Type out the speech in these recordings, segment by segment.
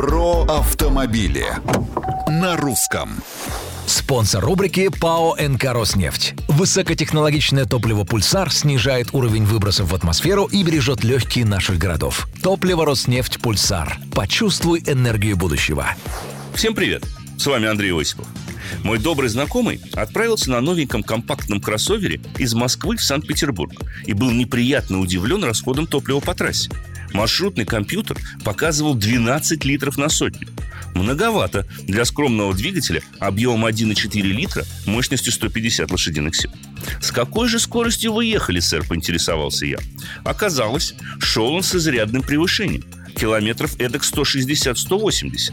Про автомобили на русском. Спонсор рубрики ПАО «НК Роснефть». Высокотехнологичное топливо «Пульсар» снижает уровень выбросов в атмосферу и бережет легкие наших городов. Топливо «Роснефть Пульсар». Почувствуй энергию будущего. Всем привет! С вами Андрей Осипов. Мой добрый знакомый отправился на новеньком компактном кроссовере из Москвы в Санкт-Петербург и был неприятно удивлен расходом топлива по трассе. Маршрутный компьютер показывал 12 литров на сотню. Многовато для скромного двигателя объемом 1,4 литра мощностью 150 лошадиных сил. «С какой же скоростью вы ехали, сэр?» – поинтересовался я. Оказалось, шел он с изрядным превышением – километров эдак 160-180.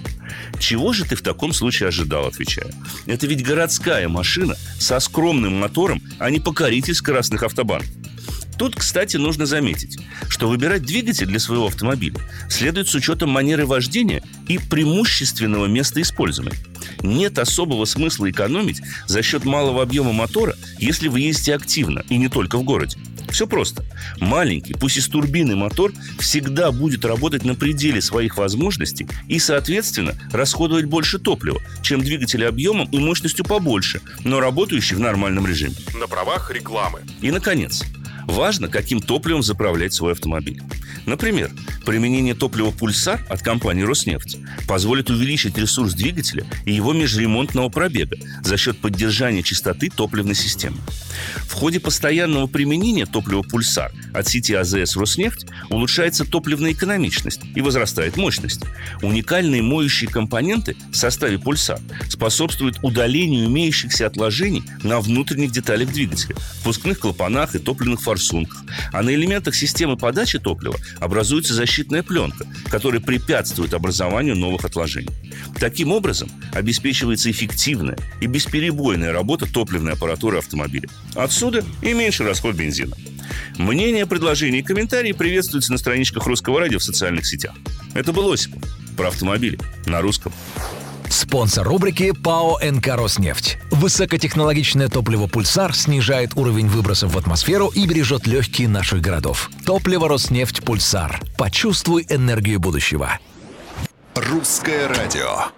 Чего же ты в таком случае ожидал, отвечаю? Это ведь городская машина со скромным мотором, а не покоритель скоростных автобанов. Тут, кстати, нужно заметить, что выбирать двигатель для своего автомобиля следует с учетом манеры вождения и преимущественного места использования. Нет особого смысла экономить за счет малого объема мотора, если вы ездите активно и не только в городе. Все просто. Маленький, пусть и с турбиной мотор всегда будет работать на пределе своих возможностей и, соответственно, расходовать больше топлива, чем двигатель объемом и мощностью побольше, но работающий в нормальном режиме. На правах рекламы. И, наконец, важно, каким топливом заправлять свой автомобиль. Например, применение топлива «Пульсар» от компании «Роснефть» позволит увеличить ресурс двигателя и его межремонтного пробега за счет поддержания чистоты топливной системы. В ходе постоянного применения топлива «Пульсар» от сети АЗС «Роснефть» улучшается топливная экономичность и возрастает мощность. Уникальные моющие компоненты в составе «Пульсар» способствуют удалению имеющихся отложений на внутренних деталях двигателя, впускных клапанах и топливных форсунках, а на элементах системы подачи топлива образуется защитная пленка, которая препятствует образованию новых отложений. Таким образом, обеспечивается эффективная и бесперебойная работа топливной аппаратуры автомобиля. Отсюда и меньше расход бензина. Мнения, предложения и комментарии приветствуются на страничках Русского радио в социальных сетях. Это был Осипов про автомобили на русском. Спонсор рубрики ПАО «НК Роснефть». Высокотехнологичное топливо «Пульсар» снижает уровень выбросов в атмосферу и бережет легкие наших городов. Топливо «Роснефть Пульсар». Почувствуй энергию будущего. Русское радио.